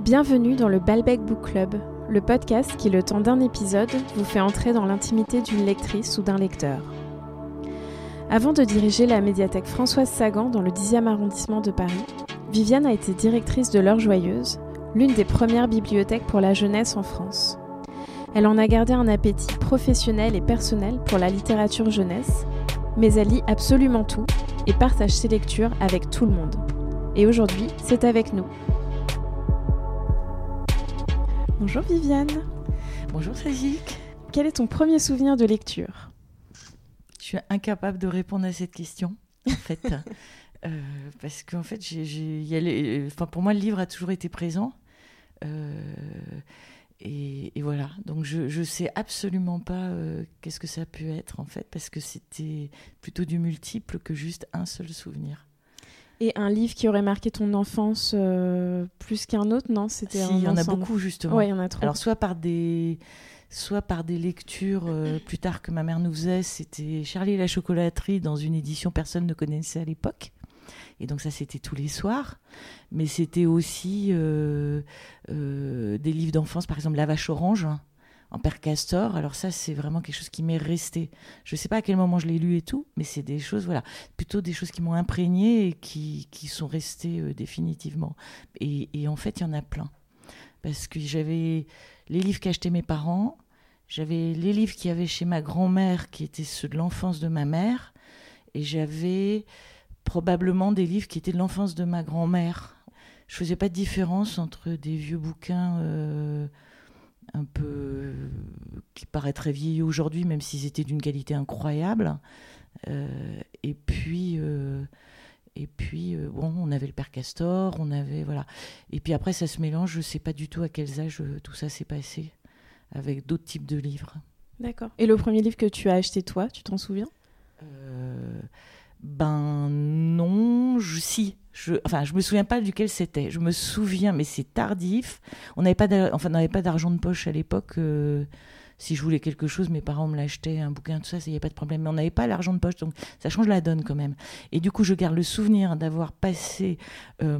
Bienvenue dans le Balbec Book Club, le podcast qui, le temps d'un épisode, vous fait entrer dans l'intimité d'une lectrice ou d'un lecteur. Avant de diriger la médiathèque Françoise Sagan dans le 10e arrondissement de Paris, Viviane a été directrice de l'Heure Joyeuse, l'une des premières bibliothèques pour la jeunesse en France. Elle en a gardé un appétit professionnel et personnel pour la littérature jeunesse, mais elle lit absolument tout et partage ses lectures avec tout le monde. Et aujourd'hui, c'est avec nous. Bonjour Viviane. Bonjour Sagique. Quel est ton premier souvenir de lecture? Je suis incapable de répondre à cette question, en fait. euh, parce qu'en fait, j'ai, j'ai, y a les- enfin, pour moi, le livre a toujours été présent. Euh, et, et voilà. Donc, je ne sais absolument pas euh, qu'est-ce que ça a pu être, en fait, parce que c'était plutôt du multiple que juste un seul souvenir. Et un livre qui aurait marqué ton enfance euh, plus qu'un autre, non? C'était Si, il y en a beaucoup, justement. Ouais, il y en a trop. Alors soit par des soit par des lectures euh, plus tard que ma mère nous faisait, c'était Charlie et la chocolaterie dans une édition personne ne connaissait à l'époque. Et donc ça c'était tous les soirs, mais c'était aussi euh, euh, des livres d'enfance, par exemple La vache orange hein, en Père Castor. Alors ça c'est vraiment quelque chose qui m'est resté. Je sais pas à quel moment je l'ai lu et tout, mais c'est des choses voilà, plutôt des choses qui m'ont imprégné et qui, qui sont restées euh, définitivement. Et, en fait il y en a plein parce que j'avais les livres qu'achetaient mes parents, j'avais les livres qu'il y avait chez ma grand-mère qui étaient ceux de l'enfance de ma mère, et j'avais probablement des livres qui étaient de l'enfance de ma grand-mère. Je faisais pas de différence entre des vieux bouquins euh, un peu qui paraîtraient vieillis aujourd'hui, même s'ils étaient d'une qualité incroyable, euh, et puis. euh, et puis, euh, bon, on avait le père Castor, on avait, voilà. Et puis après, ça se mélange, je ne sais pas du tout à quels âges euh, tout ça s'est passé, avec d'autres types de livres. D'accord. Et le premier livre que tu as acheté toi, tu t'en souviens? Euh, ben non, je, si. Je, enfin, je me souviens pas duquel c'était. Je me souviens, mais c'est tardif. On n'avait pas, enfin, pas d'argent de poche à l'époque. euh, si je voulais quelque chose, mes parents me l'achetaient, un bouquin, tout ça, il n'y avait pas de problème. Mais on n'avait pas l'argent de poche, donc ça change la donne quand même. Et du coup, je garde le souvenir d'avoir passé euh,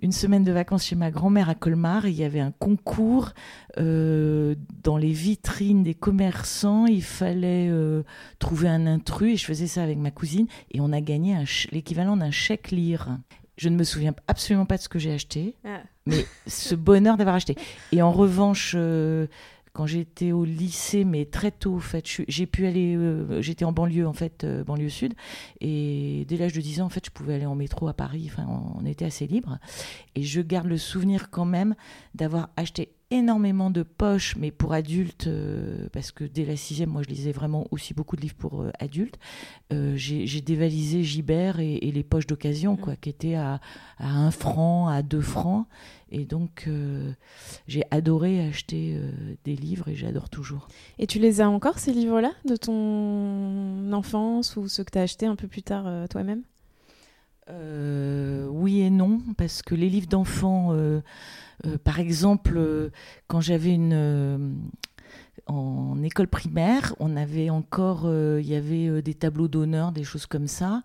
une semaine de vacances chez ma grand-mère à Colmar. Et il y avait un concours euh, dans les vitrines des commerçants. Il fallait euh, trouver un intrus et je faisais ça avec ma cousine et on a gagné l'équivalent d'un chèque lire. Je ne me souviens absolument pas de ce que j'ai acheté, mais ce bonheur d'avoir acheté. Et en revanche, euh, quand j'étais au lycée, mais très tôt, en j'ai pu aller, euh, j'étais en banlieue, en fait, euh, banlieue sud, et dès l'âge de 10 ans, en fait, je pouvais aller en métro à Paris, on était assez libre. Et je garde le souvenir quand même d'avoir acheté énormément de poches, mais pour adultes, euh, parce que dès la sixième, moi, je lisais vraiment aussi beaucoup de livres pour euh, adultes. Euh, j'ai dévalisé Gibert et, et les poches d'occasion, quoi, qui étaient à, à 1 franc, à 2 francs. Et donc, j'ai adoré acheter des livres et j'adore toujours. Et tu les as encore, ces livres-là, de ton enfance ou ceux que tu as achetés un peu plus tard toi-même? Euh, oui et non, parce que les livres d'enfants, euh, euh, par exemple, quand j'avais une en école primaire, on avait encore, il y avait des tableaux d'honneur, des choses comme ça.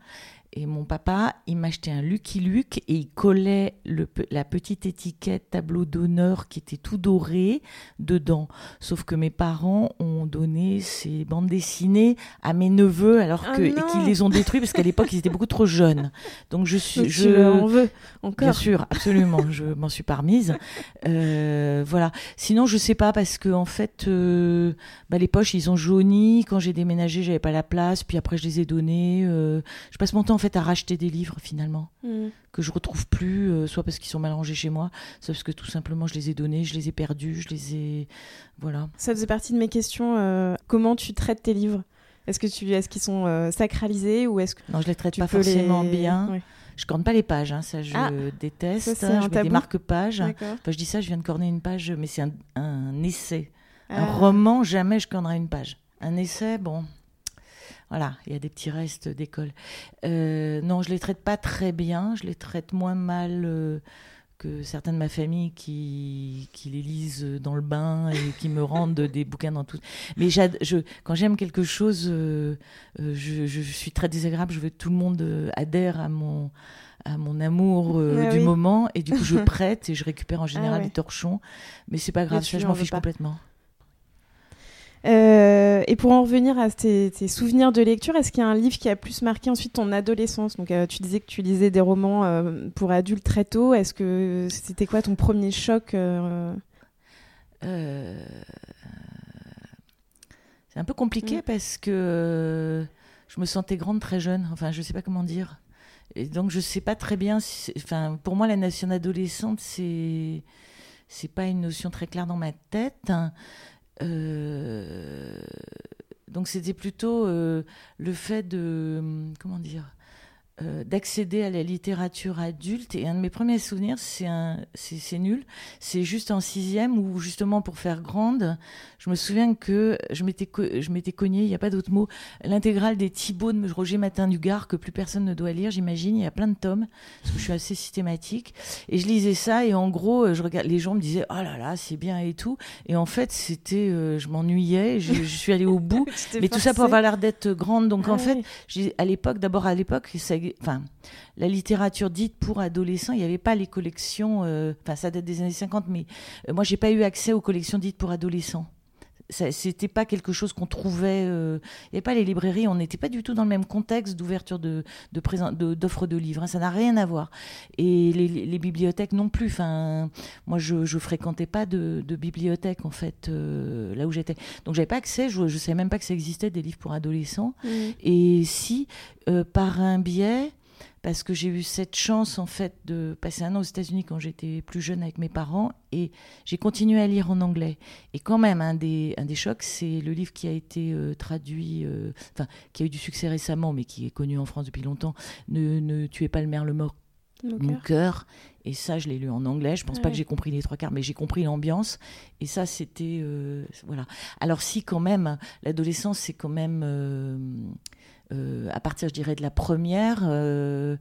Et mon papa, il m'achetait un Lucky Luke et il collait le, la petite étiquette tableau d'honneur qui était tout doré dedans. Sauf que mes parents ont donné ces bandes dessinées à mes neveux alors Ah qu'ils les ont détruits parce qu'à l'époque ils étaient beaucoup trop jeunes. Donc je suis, Donc je, Tu en veux Bien encore sûr, absolument, je m'en suis pas remise. Euh, voilà. Sinon, je sais pas parce que en fait, euh, bah, les poches, ils ont jauni. Quand j'ai déménagé, j'avais pas la place. Puis après, je les ai donnés. Euh, je passe mon temps fait à racheter des livres finalement Hmm. que je retrouve plus, euh, soit parce qu'ils sont mal rangés chez moi, soit parce que tout simplement je les ai donnés, je les ai perdus, je les ai, voilà. Ça faisait partie de mes questions. euh, comment tu traites tes livres? Est-ce que tu, est-ce qu'ils sont euh, sacralisés ou est-ce que Non, je les traite pas forcément les... bien. Ouais, Je corne pas les pages, hein, ça je Ah, déteste. ça, je mets des marque-pages. Enfin, je dis ça, je viens de corner une page, mais c'est un, un essai. Un Ah. roman, jamais je cornerai une page. Un essai, bon, voilà, il y a des petits restes d'école. Euh, non, je les traite pas très bien. Je les traite moins mal euh, que certains de ma famille qui, qui les lisent dans le bain et qui me rendent des bouquins dans tout. Mais je, quand j'aime quelque chose, euh, je, je suis très désagréable. Je veux que tout le monde adhère à mon à mon amour euh, Ah du oui. moment et du coup je prête et je récupère en général ouais. des torchons mais c'est pas grave ça je en m'en fiche pas. complètement Euh, et pour en revenir à tes, tes souvenirs de lecture, est-ce qu'il y a un livre qui a plus marqué ensuite ton adolescence? Donc, euh, tu disais que tu lisais des romans euh, pour adultes très tôt. Est-ce que c'était quoi ton premier choc c'est un peu compliqué Mm. parce que je me sentais grande très jeune enfin je sais pas comment dire et donc je sais pas très bien si enfin pour moi la nation adolescente c'est c'est pas une notion très claire dans ma tête donc c'était plutôt euh, le fait de comment dire euh, d'accéder à la littérature adulte. Et un de mes premiers souvenirs c'est un c'est c'est nul. C'est juste en sixième où justement pour faire grande je me souviens que je m'étais co- je m'étais cogné il n'y a pas d'autre mot l'intégrale des Thibaut de Roger Matin du Gard que plus personne ne doit lire j'imagine. Il y a plein de tomes parce que je suis assez systématique. Et je lisais ça et en gros euh, je regarde les gens me disaient oh là là c'est bien et tout et en fait c'était euh, je m'ennuyais je, je suis allée au bout. Mais tout ça pour avoir l'air d'être grande. Donc Ah en fait oui. j'ai- à l'époque, d'abord à l'époque, ça- enfin, la littérature dite pour adolescents, il n'y avait pas les collections, euh, enfin ça date des années 50, mais euh, moi j'ai pas eu accès aux collections dites pour adolescents. C'était pas quelque chose qu'on trouvait. euh, Il n'y avait pas les librairies, on n'était pas du tout dans le même contexte d'ouverture de, de présent- de- d'offres de, livres. hein, ça n'a rien à voir. Et les, les bibliothèques non plus. Enfin, moi, je, je fréquentais pas de, de bibliothèque en fait euh, là où j'étais. Donc j'avais pas accès. Je, je savais même pas que ça existait des livres pour adolescents. Mm. Et si, euh, par un biais, parce que j'ai eu cette chance en fait de passer un an aux États-Unis quand j'étais plus jeune avec mes parents, et j'ai continué à lire en anglais. Et quand même, un des, un des chocs, c'est le livre qui a été euh, traduit, euh, enfin, qui a eu du succès récemment, mais qui est connu en France depuis longtemps, Ne, ne tuez pas le maire le mort Mon cœur. Et ça, je l'ai lu en anglais. Je pense pas que j'ai compris les trois quarts, mais j'ai compris l'ambiance. Et ça, c'était euh, voilà. Alors si quand même, l'adolescence, c'est quand même euh, à partir, je dirais, de la première, euh,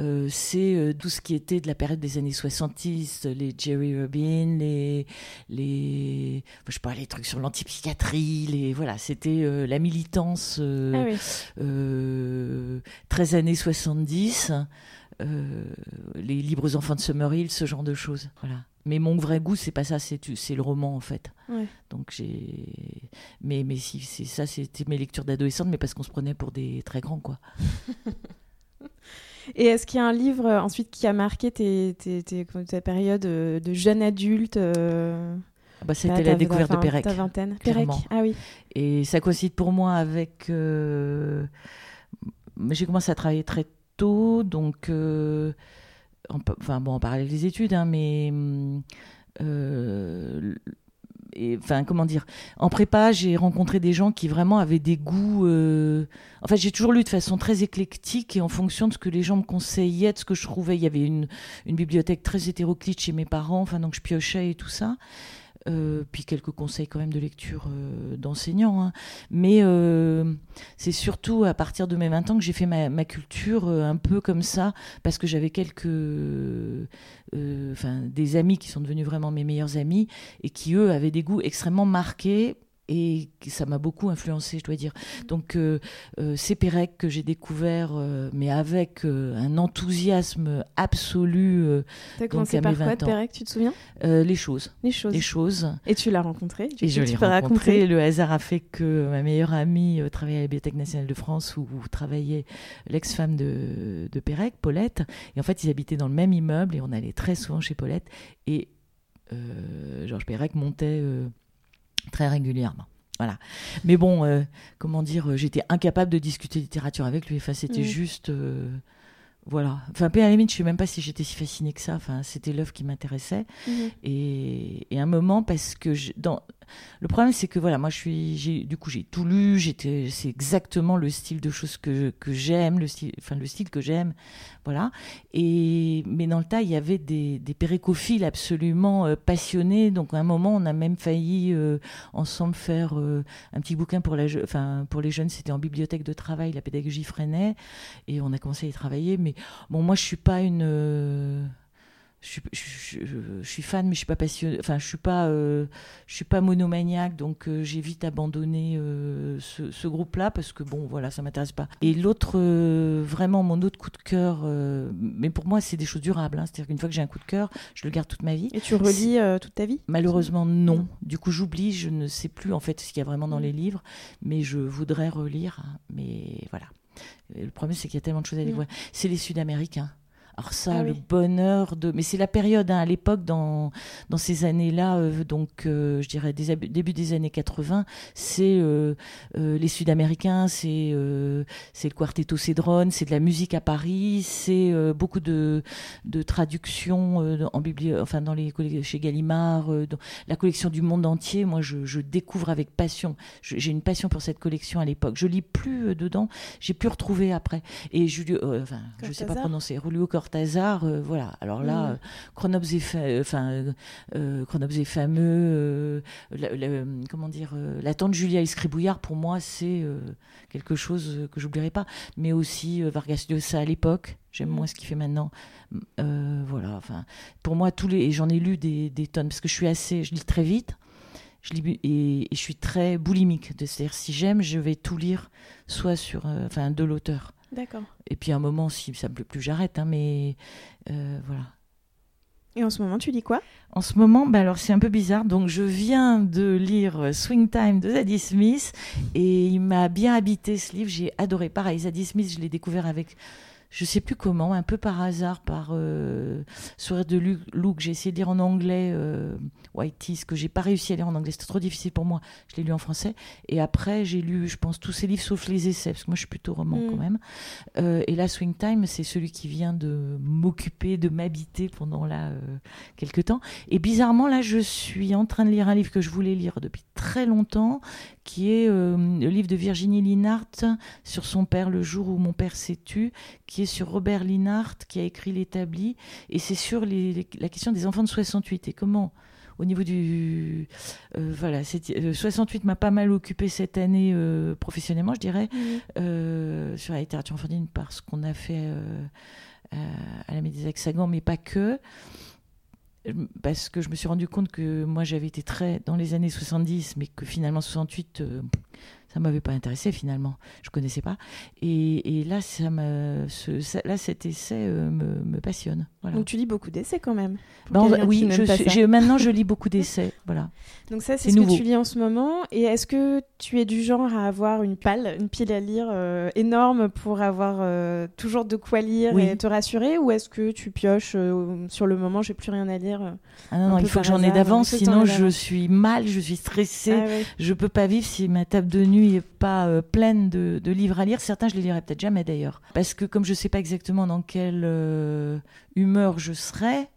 euh, c'est tout ce qui était de la période des années 70, les Jerry Rubin, les, les, je sais pas, les trucs sur l'antipsychiatrie, les, voilà, c'était la militance. euh, Ah oui. 13 années 70, euh, les libres enfants de Summerhill, ce genre de choses. Voilà. Mais mon vrai goût, c'est pas ça, c'est le roman en fait. Ouais. Donc j'ai, mais mais si c'est ça, c'était mes lectures d'adolescente, mais parce qu'on se prenait pour des très grands quoi. Et est-ce qu'il y a un livre euh, ensuite qui a marqué tes, tes- tes- ta période euh, de jeune adulte euh, Ah bah, ta- c'était ta- la découverte de Pérec. Ta vingtaine. Pérec, ah oui. Et ça coïncide pour moi avec. euh, J'ai commencé à travailler très donc. euh, enfin, bon, en parallèle des études, hein, mais. euh, enfin, comment dire En prépa, j'ai rencontré des gens qui vraiment avaient des goûts. euh, En fait, j'ai toujours lu de façon très éclectique et en fonction de ce que les gens me conseillaient, de ce que je trouvais. Il y avait une, une bibliothèque très hétéroclite chez mes parents, enfin, donc je piochais et tout ça. Euh, puis quelques conseils quand même de lecture euh, d'enseignants. hein. Mais euh, c'est surtout à partir de mes 20 ans que j'ai fait ma, culture un peu comme ça, parce que j'avais quelques... des amis qui sont devenus vraiment mes meilleurs amis, et qui, eux, avaient des goûts extrêmement marqués. Et ça m'a beaucoup influencé, je dois dire. Donc, euh, euh, c'est Pérec que j'ai découvert, euh, mais avec euh, un enthousiasme absolu, T'as Donc, commencé à par mes quoi 20 de. Pérec, tu te souviens? Les choses. Les choses. Les choses. Et tu l'as rencontré Et je l'ai rencontré. raconter. Le hasard a fait que ma meilleure amie travaillait à la Bibliothèque nationale de France où, où travaillait l'ex-femme de, de Pérec, Paulette. Et en fait, ils habitaient dans le même immeuble et on allait très souvent chez Paulette. Et Georges Pérec montait très régulièrement. Voilà. Mais bon, euh, comment dire, euh, j'étais incapable de discuter littérature avec lui. Enfin, c'était Mhm. juste. euh, voilà. Enfin, à la limite, je sais même pas si j'étais si fascinée que ça. Enfin, c'était l'œuvre qui m'intéressait. Mhm. Et, et un moment, parce que je- dans, le problème, c'est que voilà, moi, je suis, du coup, j'ai tout lu. J'étais, c'est exactement le style de choses que, j'aime, le style, enfin, le style que j'aime, voilà. Et mais dans le tas, il y avait des, pérécophiles absolument euh, passionnés. Donc, à un moment, on a même failli euh, ensemble faire euh, un petit bouquin pour les jeunes. C'était en bibliothèque de travail, la pédagogie freinait, et on a commencé à y travailler. Mais bon, moi, je suis pas une euh, je, je, je, suis fan, mais je suis pas passionné. Enfin, je suis pas, euh, je suis pas monomaniaque, donc euh, j'ai vite abandonné euh, ce, ce groupe-là parce que bon, voilà, ça m'intéresse pas. Et l'autre, vraiment, mon autre coup de cœur, mais pour moi, c'est des choses durables. Hein, C'est-à-dire qu'une fois que j'ai un coup de cœur, je le garde toute ma vie. Et tu relis toute ta vie? Malheureusement, non. Du coup, j'oublie. Je ne sais plus en fait ce qu'il y a vraiment dans mm. les livres, mais je voudrais relire. Hein, mais voilà. le problème, c'est qu'il y a tellement de choses à découvrir. Mm. C'est les Sud-Américains. Alors ça, ah le bonheur de... Mais c'est la période, hein, à l'époque, dans, dans ces années-là, euh, donc euh, je dirais des, début des années 80, c'est euh, les Sud-Américains, c'est c'est le Quartetto Cedron, c'est de la musique à Paris, c'est beaucoup de, de traductions en bibli... enfin, dans les, chez Gallimard, dans la collection du monde entier. Moi, je, je découvre avec passion. J'ai une passion pour cette collection à l'époque. Je lis plus dedans, j'ai pu retrouver après. Et Julio, enfin, je sais pas prononcer, Julio Cortázar, euh, voilà. Alors là, mm. est, enfin, euh, est fameux. Euh, comment dire, la tante Julia Escribouillard, pour moi, c'est quelque chose que j'oublierai pas. Mais aussi Vargas Llosa à l'époque. J'aime mm. moins ce qu'il fait maintenant. voilà. Enfin, pour moi, tous les, et j'en ai lu des, des tonnes parce que je suis assez, je lis très vite je lis, et, je suis très boulimique. C'est-à-dire, si j'aime, je vais tout lire, soit sur, enfin, de l'auteur. D'accord. Et puis à un moment, si ça me plaît plus, j'arrête. Hein, mais euh, voilà. Et en ce moment, tu lis quoi? En ce moment, bah alors c'est un peu bizarre. Donc je viens de lire Swing Time de Zadie Smith et il m'a bien habité ce livre. J'ai adoré. Pareil, Zadie Smith, je l'ai découvert avec je sais plus comment, un peu par hasard, par euh, sourire de Luke, j'ai essayé de lire en anglais euh, Whitey, ce que j'ai pas réussi à lire en anglais, c'était trop difficile pour moi. Je l'ai lu en français. Et après, j'ai lu, je pense, tous ces livres sauf les essais, parce que moi, je suis plutôt roman quand mm. même. Euh, et là, Swing Time, c'est celui qui vient de m'occuper, de m'habiter pendant là euh, quelques temps. Et bizarrement, là, je suis en train de lire un livre que je voulais lire depuis très longtemps, qui est euh, le livre de Virginie Linhart sur son père, Le jour où mon père s'est tu, qui est sur Robert Linhart, qui a écrit L'établi, et c'est sur la question des enfants de 68 et comment au niveau du euh, voilà 68 m'a pas mal occupé cette année euh, professionnellement je dirais sur la littérature enfantine parce qu'on a fait à la Médiathèque Sagan mais pas que parce que je me suis rendu compte que moi j'avais été très dans les années 70, mais que finalement 68, euh, ça m'avait pas intéressé finalement. Je connaissais pas. Et, et là, ça me, là, cet essai euh, me, me, passionne. Voilà. Donc tu lis beaucoup d'essais quand même. Ben, oui, je, maintenant je lis beaucoup d'essais. voilà. Donc ça, c'est ce que tu lis en ce moment. Et est-ce que tu es du genre à avoir une pile, une pile à lire euh, énorme pour avoir euh, toujours de quoi lire et te rassurer, ou est-ce que tu pioches sur le moment, j'ai plus rien à lire Ah non, non il faut que j'en ai d'avance, sinon je suis mal, je suis stressée, ah je peux pas vivre si ma table de nuit n'est pas euh, pleine de, livres à lire. Certains, je les lirai peut-être jamais d'ailleurs. Parce que comme je ne sais pas exactement dans quelle euh, humeur je serai,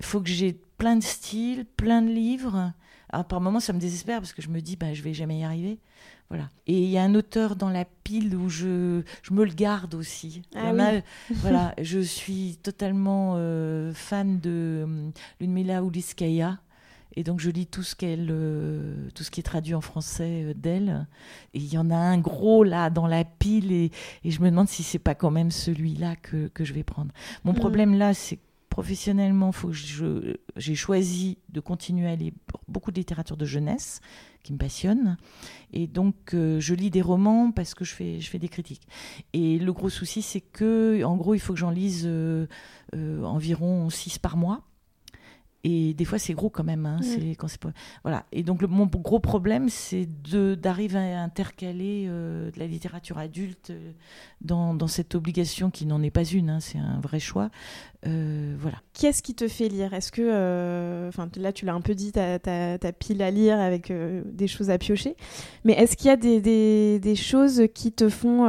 il faut que j'ai plein de styles, plein de livres. Alors, par moments, ça me désespère parce que je me dis, bah, je vais jamais y arriver. Voilà. Et il y a un auteur dans la pile où je, je me le garde aussi. Ah voilà, je suis totalement euh, fan de Ludmila Uliskaya et donc je lis tout ce qu'elle, euh, tout ce qui est traduit en français euh, d'elle. Et il y en a un gros là dans la pile et, et je me demande si c'est pas quand même celui-là que, que, je vais prendre. Mon mm. problème là, c'est professionnellement, faut que je, j'ai choisi de continuer à lire beaucoup de littérature de jeunesse qui me passionne. Et donc, euh, je lis des romans parce que je fais, je fais des critiques. Et le gros souci, c'est que, en gros, il faut que j'en lise environ 6 par mois. Et des fois, c'est gros quand même. Hein, c'est quand c'est voilà. Et donc, le, mon gros problème, c'est d'arriver à intercaler euh, de la littérature adulte euh, dans, dans, cette obligation qui n'en est pas une. Hein, c'est un vrai choix. Euh, voilà. Qu'est-ce qui te fait lire? Est-ce que, enfin, là, tu l'as un peu dit, tu as, pile à lire avec des choses à piocher. Mais est-ce qu'il y a des, des, des, choses qui te font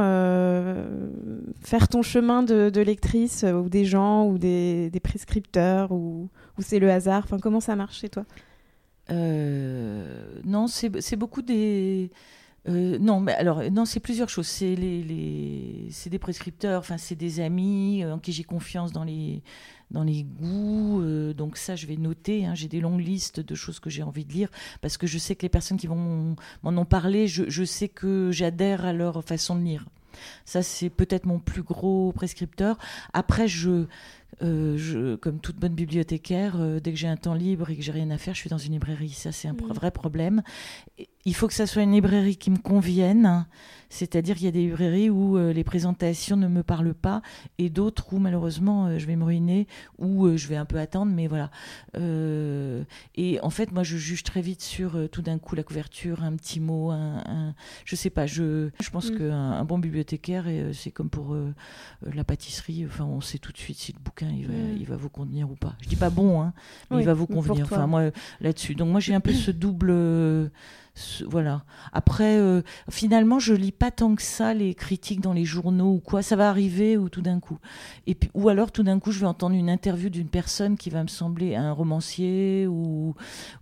faire ton chemin de, de lectrice, ou des gens, ou des, des prescripteurs, ou c'est le hasard? Enfin, comment ça marche chez toi? Euh, Non, c'est beaucoup des. Euh, non, mais alors non, c'est plusieurs choses. C'est les, les c'est des prescripteurs, enfin c'est des amis euh, en qui j'ai confiance dans les dans les goûts. donc ça, je vais noter. Hein. j'ai des longues listes de choses que j'ai envie de lire parce que je sais que les personnes qui vont m'en ont parlé, je, je sais que j'adhère à leur façon de lire. Ça, c'est peut-être mon plus gros prescripteur. Après, je euh, je, comme toute bonne bibliothécaire, euh, dès que j'ai un temps libre et que j'ai rien à faire, je suis dans une librairie. Ça, c'est un Mm. vrai problème. Et Il faut que ça soit une librairie qui me convienne. C'est-à-dire qu'il y a des librairies où euh, les présentations ne me parlent pas et d'autres où malheureusement euh, je vais me ruiner ou euh, je vais un peu attendre, mais voilà. Et en fait, moi, je juge très vite sur tout d'un coup la couverture, un petit mot, un, un- je sais pas. Je, je pense Mm. qu'un un bon bibliothécaire, c'est comme pour la pâtisserie. Enfin, on sait tout de suite si le bouquin il va, Mm. il va vous convenir ou pas. Je dis pas bon, hein, mais Oui, il va vous convenir. Enfin, moi, là-dessus. Donc, moi, j'ai un peu ce double. Voilà. Après, euh, finalement, je lis pas tant que ça les critiques dans les journaux ou quoi. Ça va arriver ou tout d'un coup. Et puis, ou alors, tout d'un coup, je vais entendre une interview d'une personne qui va me sembler un romancier ou,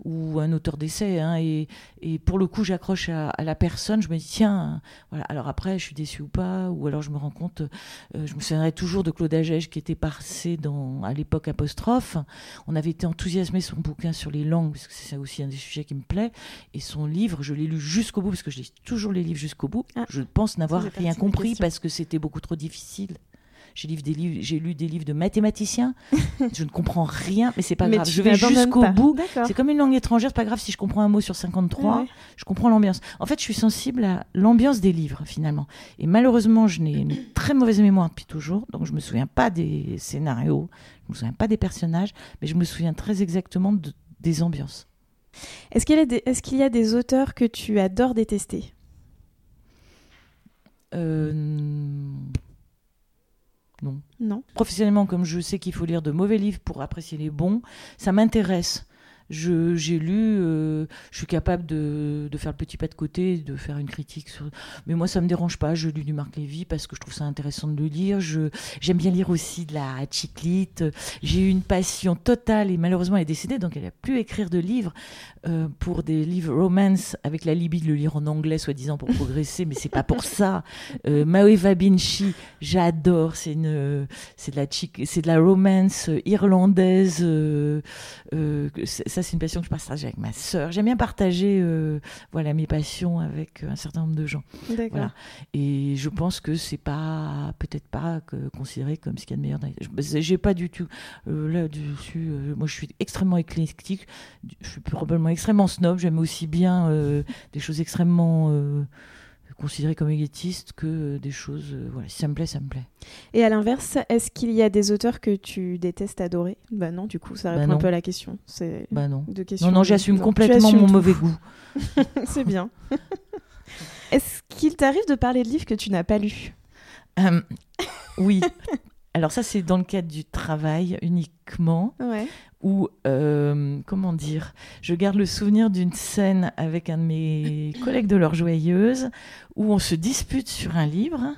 ou un auteur d'essai. hein, et, et pour le coup, j'accroche à, à la personne. Je me dis, tiens, voilà. Alors après, je suis déçue ou pas? Ou alors, je me rends compte, euh, je me souviendrai toujours de Claude Agege qui était passé dans, à l'époque apostrophe. On avait été enthousiasmé son bouquin sur les langues, parce que c'est aussi un des sujets qui me plaît. Et son livre, je l'ai lu jusqu'au bout, parce que je lis toujours les livres jusqu'au bout. Ah. Je pense n'avoir rien compris parce que c'était beaucoup trop difficile. J'ai lu des livres, j'ai lu des livres de mathématiciens. je ne comprends rien, mais c'est pas Mais grave. Je vais jusqu'au bout. C'est comme une langue étrangère, c'est pas grave si je comprends un mot sur 53, Ouais. je comprends l'ambiance. En fait, je suis sensible à l'ambiance des livres finalement. Et malheureusement, je n'ai une très mauvaise mémoire depuis toujours, donc je me souviens pas des scénarios, je me souviens pas des personnages, mais je me souviens très exactement de- des ambiances. Est-ce qu'il y, a des- est-ce qu'il y a des auteurs que tu adores détester? Euh, non. Non. Professionnellement, comme je sais qu'il faut lire de mauvais livres pour apprécier les bons, ça m'intéresse. Je, j'ai lu, euh, je suis capable de, de faire le petit pas de côté, de faire une critique. Sur... Mais moi, ça me dérange pas. Je lis du Marc Lévy parce que je trouve ça intéressant de le lire. Je, j'aime bien lire aussi de la chiclite. J'ai eu une passion totale et malheureusement, elle est décédée, donc elle n'a plus écrire de livres euh, pour des livres romance avec la libye de le lire en anglais, soi-disant pour progresser, mais c'est pas pour ça. Euh, Maeva j'adore. C'est une, c'est de la c'est de la romance irlandaise. euh, ça, c'est une passion que je partage avec ma sœur. J'aime bien partager, euh, voilà, mes passions avec un certain nombre de gens. D'accord. Voilà. Et je pense que c'est pas, peut-être pas que- considéré comme ce qu'il y a de meilleur. je- J'ai pas du tout euh, là-dessus. euh, moi, je suis extrêmement éclectique. Je suis probablement extrêmement snob. J'aime aussi bien euh, des choses extrêmement considérées comme élitistes que euh, des choses. euh, voilà, si ça me plaît, ça me plaît. Et à l'inverse, est-ce qu'il y a des auteurs que tu détestes adorer? Bah non, du coup, ça Bah répond un peu à la question. C'est Bah non. deux questions. Non, non, j'assume complètement mon tout. mauvais goût. C'est bien. est-ce qu'il t'arrive de parler de livres que tu n'as pas lus? Euh, oui. Alors ça, c'est dans le cadre du travail uniquement. Ouais. Où, euh, comment dire, je garde le souvenir d'une scène avec un de mes collègues de l'heure joyeuse, où on se dispute sur un livre,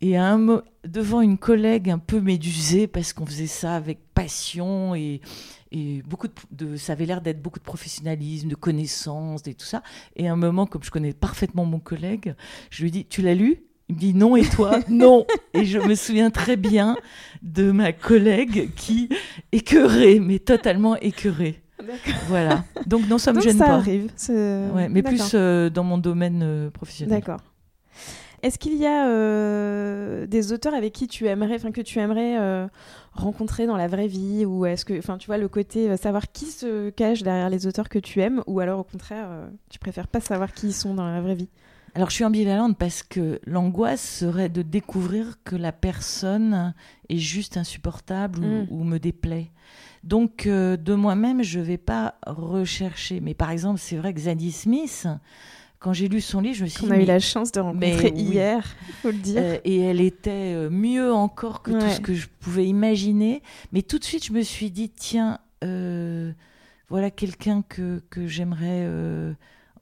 et à un devant une collègue un peu médusée, parce qu'on faisait ça avec passion, et, et beaucoup de, de- ça avait l'air d'être beaucoup de professionnalisme, de connaissances, et tout ça, et à un moment, comme je connais parfaitement mon collègue, je lui dis, tu l'as lu? Il me dit non et toi non. Et je me souviens très bien de ma collègue qui écœurée mais totalement écœurée. Voilà. Donc non ça me Donc gêne ça pas. arrive. ouais, mais plus euh, dans mon domaine euh, professionnel. D'accord. Est-ce qu'il y a euh, des auteurs avec qui tu aimerais, enfin que tu aimerais euh, rencontrer dans la vraie vie, ou est-ce que, enfin, tu vois, le côté euh, savoir qui se cache derrière les auteurs que tu aimes, ou alors au contraire, tu préfères pas savoir qui ils sont dans la vraie vie? Alors je suis ambivalente parce que l'angoisse serait de découvrir que la personne est juste insupportable ou, Mm. ou me déplaît. Donc euh, de moi-même, je vais pas rechercher. Mais par exemple, c'est vrai que Zadie Smith, quand j'ai lu son livre, je me suis dit, a eu la chance de rencontrer oui. hier, faut le dire. Euh, et elle était euh, mieux encore que tout ce que je pouvais imaginer. Mais tout de suite, je me suis dit, tiens, euh, voilà quelqu'un que, que j'aimerais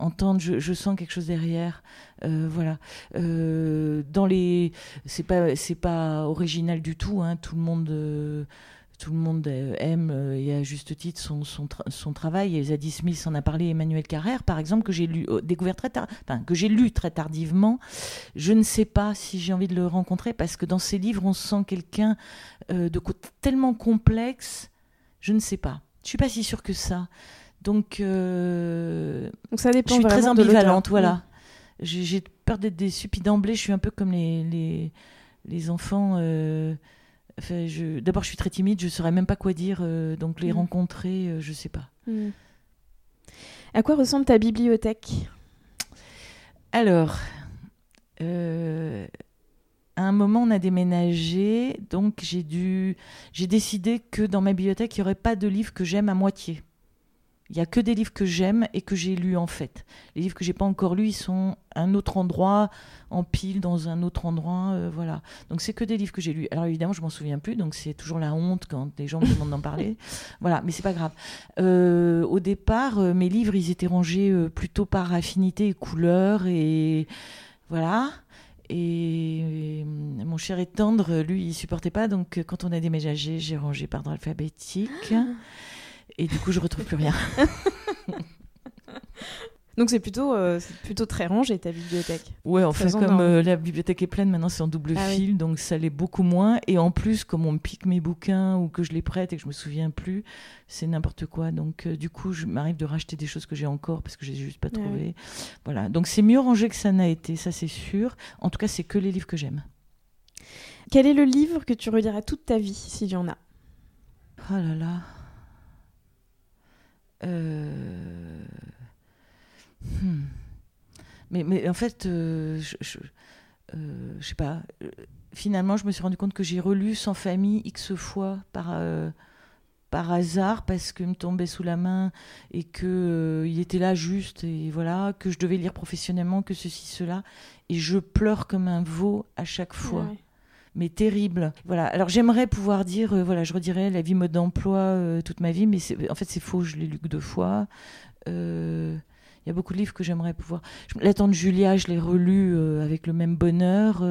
entendre. Je, sens quelque chose derrière. Euh, voilà. Euh, dans les, c'est pas, c'est pas original du tout. Hein, tout le monde. euh, tout le monde aime et à juste titre son, son, tra- son travail. Zadie Smith en a parlé, Emmanuel Carrère, par exemple, que j'ai lu, découvert très tard, enfin, que j'ai lu très tardivement. Je ne sais pas si j'ai envie de le rencontrer parce que dans ses livres, on sent quelqu'un de tellement complexe. Je ne sais pas. Je suis pas si sûre que ça. Donc, euh, Donc ça je dépend suis très ambivalente. Voilà. J'ai j'ai peur d'être déçue. Puis d'emblée, je suis un peu comme les, les, les enfants. euh, Enfin, je... D'abord, je suis très timide, je ne saurais même pas quoi dire, euh, donc les Mm. rencontrer, je ne sais pas. Hmm. À quoi ressemble ta bibliothèque? Alors, à un moment, on a déménagé, donc j'ai dû, j'ai décidé que dans ma bibliothèque, il n'y aurait pas de livres que j'aime à moitié. Il y a que des livres que j'aime et que j'ai lus en fait. Les livres que j'ai pas encore lus, ils sont à un autre endroit, en pile dans un autre endroit, euh, voilà. Donc c'est que des livres que j'ai lus. Alors évidemment, je m'en souviens plus, donc c'est toujours la honte quand les gens me demandent d'en parler. Voilà, mais c'est pas grave. Euh, au départ, euh, mes livres, ils étaient rangés euh, plutôt par affinité et couleur et voilà. Et, mon cher et tendre, lui, il supportait pas. Donc, quand on a déménagé, j'ai rangé par ordre alphabétique. Et du coup, je retrouve plus rien. Donc c'est plutôt, euh, plutôt très rangé ta bibliothèque. Ouais, enfin, Faisons comme euh, la bibliothèque est pleine, maintenant c'est en double Ah oui. fil, donc ça l'est beaucoup moins. Et en plus, comme on me pique mes bouquins ou que je les prête et que je me souviens plus, c'est n'importe quoi. Donc, euh, du coup, je m'arrive de racheter des choses que j'ai encore parce que j'ai juste pas Ah oui. trouvé. Voilà. Donc, c'est mieux rangé que ça n'a été, ça c'est sûr. En tout cas, c'est que les livres que j'aime. Quel est le livre que tu reliras toute ta vie, s'il y en a? Oh là là. Euh... hmm. Mais, en fait, euh, euh, je sais pas. Finalement, je me suis rendu compte que j'ai relu Sans famille X fois par, par hasard parce qu'il me tombait sous la main et que il était là juste et voilà que je devais lire professionnellement que ceci cela et je pleure comme un veau à chaque fois. Mais terrible. Voilà. Alors j'aimerais pouvoir dire, euh, voilà, je redirais la vie mode d'emploi euh, toute ma vie, mais en fait c'est faux. Je l'ai lu que deux fois. Euh, Il y a beaucoup de livres que j'aimerais pouvoir. La tante Julia, je l'ai relu avec le même bonheur.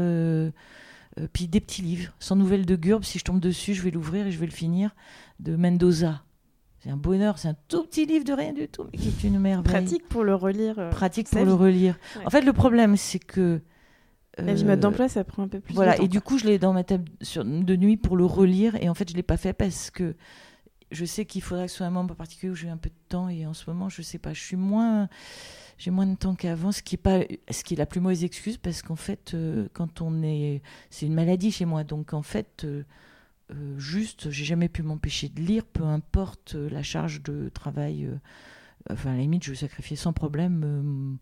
puis des petits livres, sans nouvelles de Gurb. Si je tombe dessus, je vais l'ouvrir et je vais le finir. De Mendoza. C'est un bonheur. C'est un tout petit livre de rien du tout, mais qui est une merveille. Pratique pour le relire. Pratique pour le relire. Ouais. En fait, le problème, c'est que La vie euh, mode d'emploi, ça prend un peu plus voilà, de temps. et du coup, je l'ai dans ma table sur- de nuit pour le relire, et en fait, je l'ai pas fait parce que je sais qu'il faudrait que ce soit un moment particulier où j'ai un peu de temps, et en ce moment, je sais pas, je suis moins, j'ai moins de temps qu'avant, ce qui est pas, ce qui est la plus mauvaise excuse, parce qu'en fait, euh, quand on est, c'est une maladie chez moi, donc en fait, euh, euh, juste, j'ai jamais pu m'empêcher de lire, peu importe euh, la charge de travail. euh, enfin, à la limite, je sacrifiais sans problème.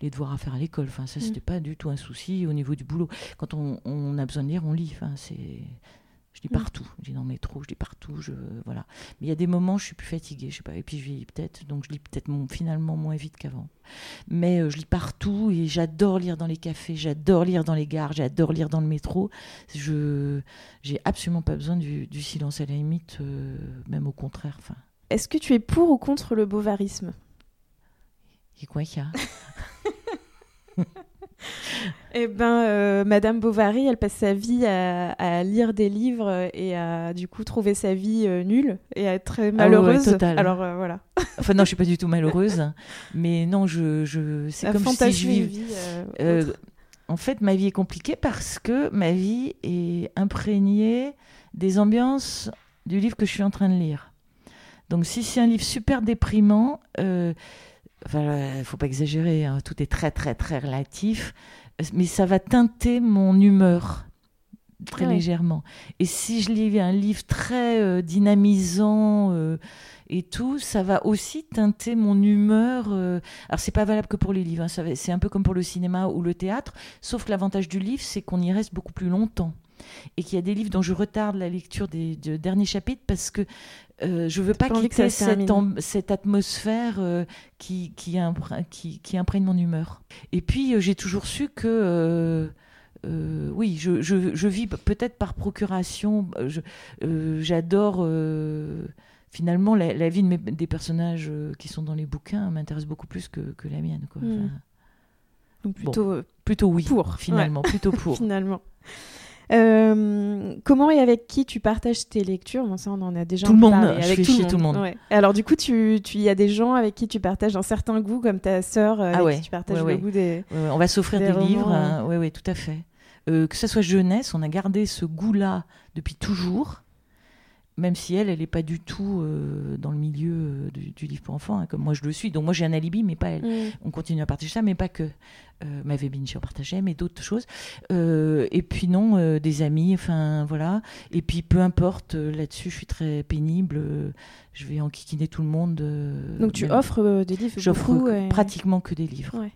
Les devoirs à faire à l'école, enfin ça Mm. c'était pas du tout un souci au niveau du boulot quand on, on a besoin de lire, on lit. Enfin, c'est, je lis Mm. partout. Je lis dans le métro, je lis partout. Je, voilà. Mais il y a des moments, je suis plus fatiguée, je sais pas. Et puis je vieillis peut-être, donc je lis peut-être mon- finalement moins vite qu'avant. Mais euh, je lis partout et j'adore lire dans les cafés, j'adore lire dans les gares, j'adore lire dans le métro. Je, j'ai absolument pas besoin du, du silence à la limite, euh, même au contraire. Enfin, Est-ce que tu es pour ou contre le bovarisme? Et quoi qu'il y a Eh ben, euh, Madame Bovary, elle passe sa vie à, à lire des livres et à du coup trouver sa vie euh, nulle et à être très Ah ouais, malheureuse. total. Alors euh, voilà, Enfin non, je suis pas du tout malheureuse, mais non, je, je c'est comme si je vivais. vie. en fait, ma vie est compliquée parce que ma vie est imprégnée des ambiances du livre que je suis en train de lire. Donc, si c'est un livre super déprimant, enfin, il faut pas exagérer, hein, tout est très, très, très relatif, mais ça va teinter mon humeur très Ouais. légèrement. Et si je lis un livre très euh, dynamisant euh, et tout, ça va aussi teinter mon humeur. euh, alors, c'est pas valable que pour les livres, hein, c'est un peu comme pour le cinéma ou le théâtre, sauf que l'avantage du livre, c'est qu'on y reste beaucoup plus longtemps. Et qu'il y a des livres dont je retarde la lecture des, de derniers chapitres parce que euh, je veux pas que quitter cette, cette atmosphère euh, qui, qui, impré- qui, qui imprègne mon humeur. Et puis, euh, j'ai toujours su que. euh, oui, je, je, je vis peut-être par procuration. euh, J'adore euh, finalement la, la vie de mes- des personnages qui sont dans les bouquins m'intéresse beaucoup plus que, que la mienne. Quoi. Mm. Enfin, Donc plutôt plutôt oui, Pour, finalement, plutôt pour. finalement. Euh, comment et avec qui tu partages tes lectures? Bon, ça, on en a déjà Tout le monde, parlé. je avec fais chier tout le monde. Ouais. Alors, du coup, tu, tu y a des gens avec qui tu partages un certain goût, comme ta sœur, euh, avec Ah ouais, qui tu partages ouais, le goût des. On va s'offrir Des livres. hein. Oui, oui, tout à fait. Euh, que ça soit jeunesse, on a gardé ce goût-là depuis toujours. Même si elle, elle n'est pas du tout euh, dans le milieu euh, du, livre pour enfants, hein, comme moi je le suis. Donc moi j'ai un alibi, mais pas elle. Mm. On continue à partager ça, mais pas que. Euh, Mavé Binchi en partageait, mais d'autres choses. Euh, et puis non, des amis, enfin voilà. Et puis peu importe, là-dessus je suis très pénible. je vais enquiquiner tout le monde. Donc tu même- offres des livres J'offre pratiquement que des livres. Ouais.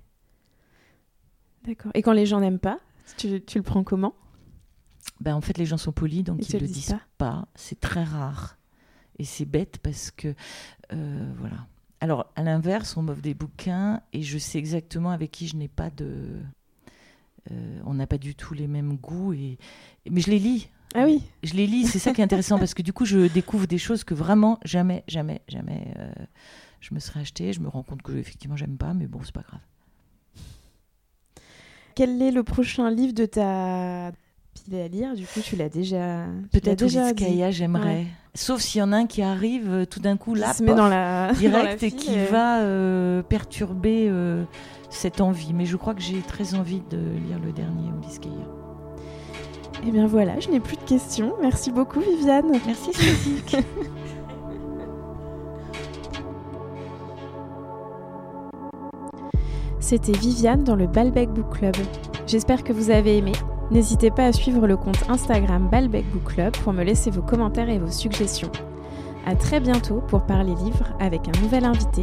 D'accord. Et quand les gens n'aiment pas, tu, tu le prends comment? Ben, en fait, les gens sont polis, donc Ils ne le disent pas. C'est très rare. Et c'est bête parce que. euh, voilà. Alors, à l'inverse, on m'offre des bouquins et je sais exactement avec qui je n'ai pas de. euh, on n'a pas du tout les mêmes goûts. Et... Mais je les lis. Ah oui. Je les lis, c'est ça qui est intéressant parce que du coup, je découvre des choses que vraiment jamais, jamais, jamais euh, je me serais acheté. Je me rends compte que effectivement, j'aime pas, mais bon, c'est pas grave. Quel est le prochain livre de ta pile à lire Du coup, tu l'as déjà. Peut-être déjà. Kaya, j'aimerais. Ouais. Sauf s'il y en a un qui arrive euh, tout d'un coup là, se met dans la dans la direct et qui euh, va euh, perturber euh, cette envie. Mais je crois que j'ai très envie de lire le dernier Ulysse Kaya. Eh bien voilà, je n'ai plus de questions. Merci beaucoup, Viviane. Merci Swazik. C'était Viviane dans le Balbec Book Club. J'espère que vous avez aimé. N'hésitez pas à suivre le compte Instagram Balbec Book Club pour me laisser vos commentaires et vos suggestions. À très bientôt pour parler livres avec un nouvel invité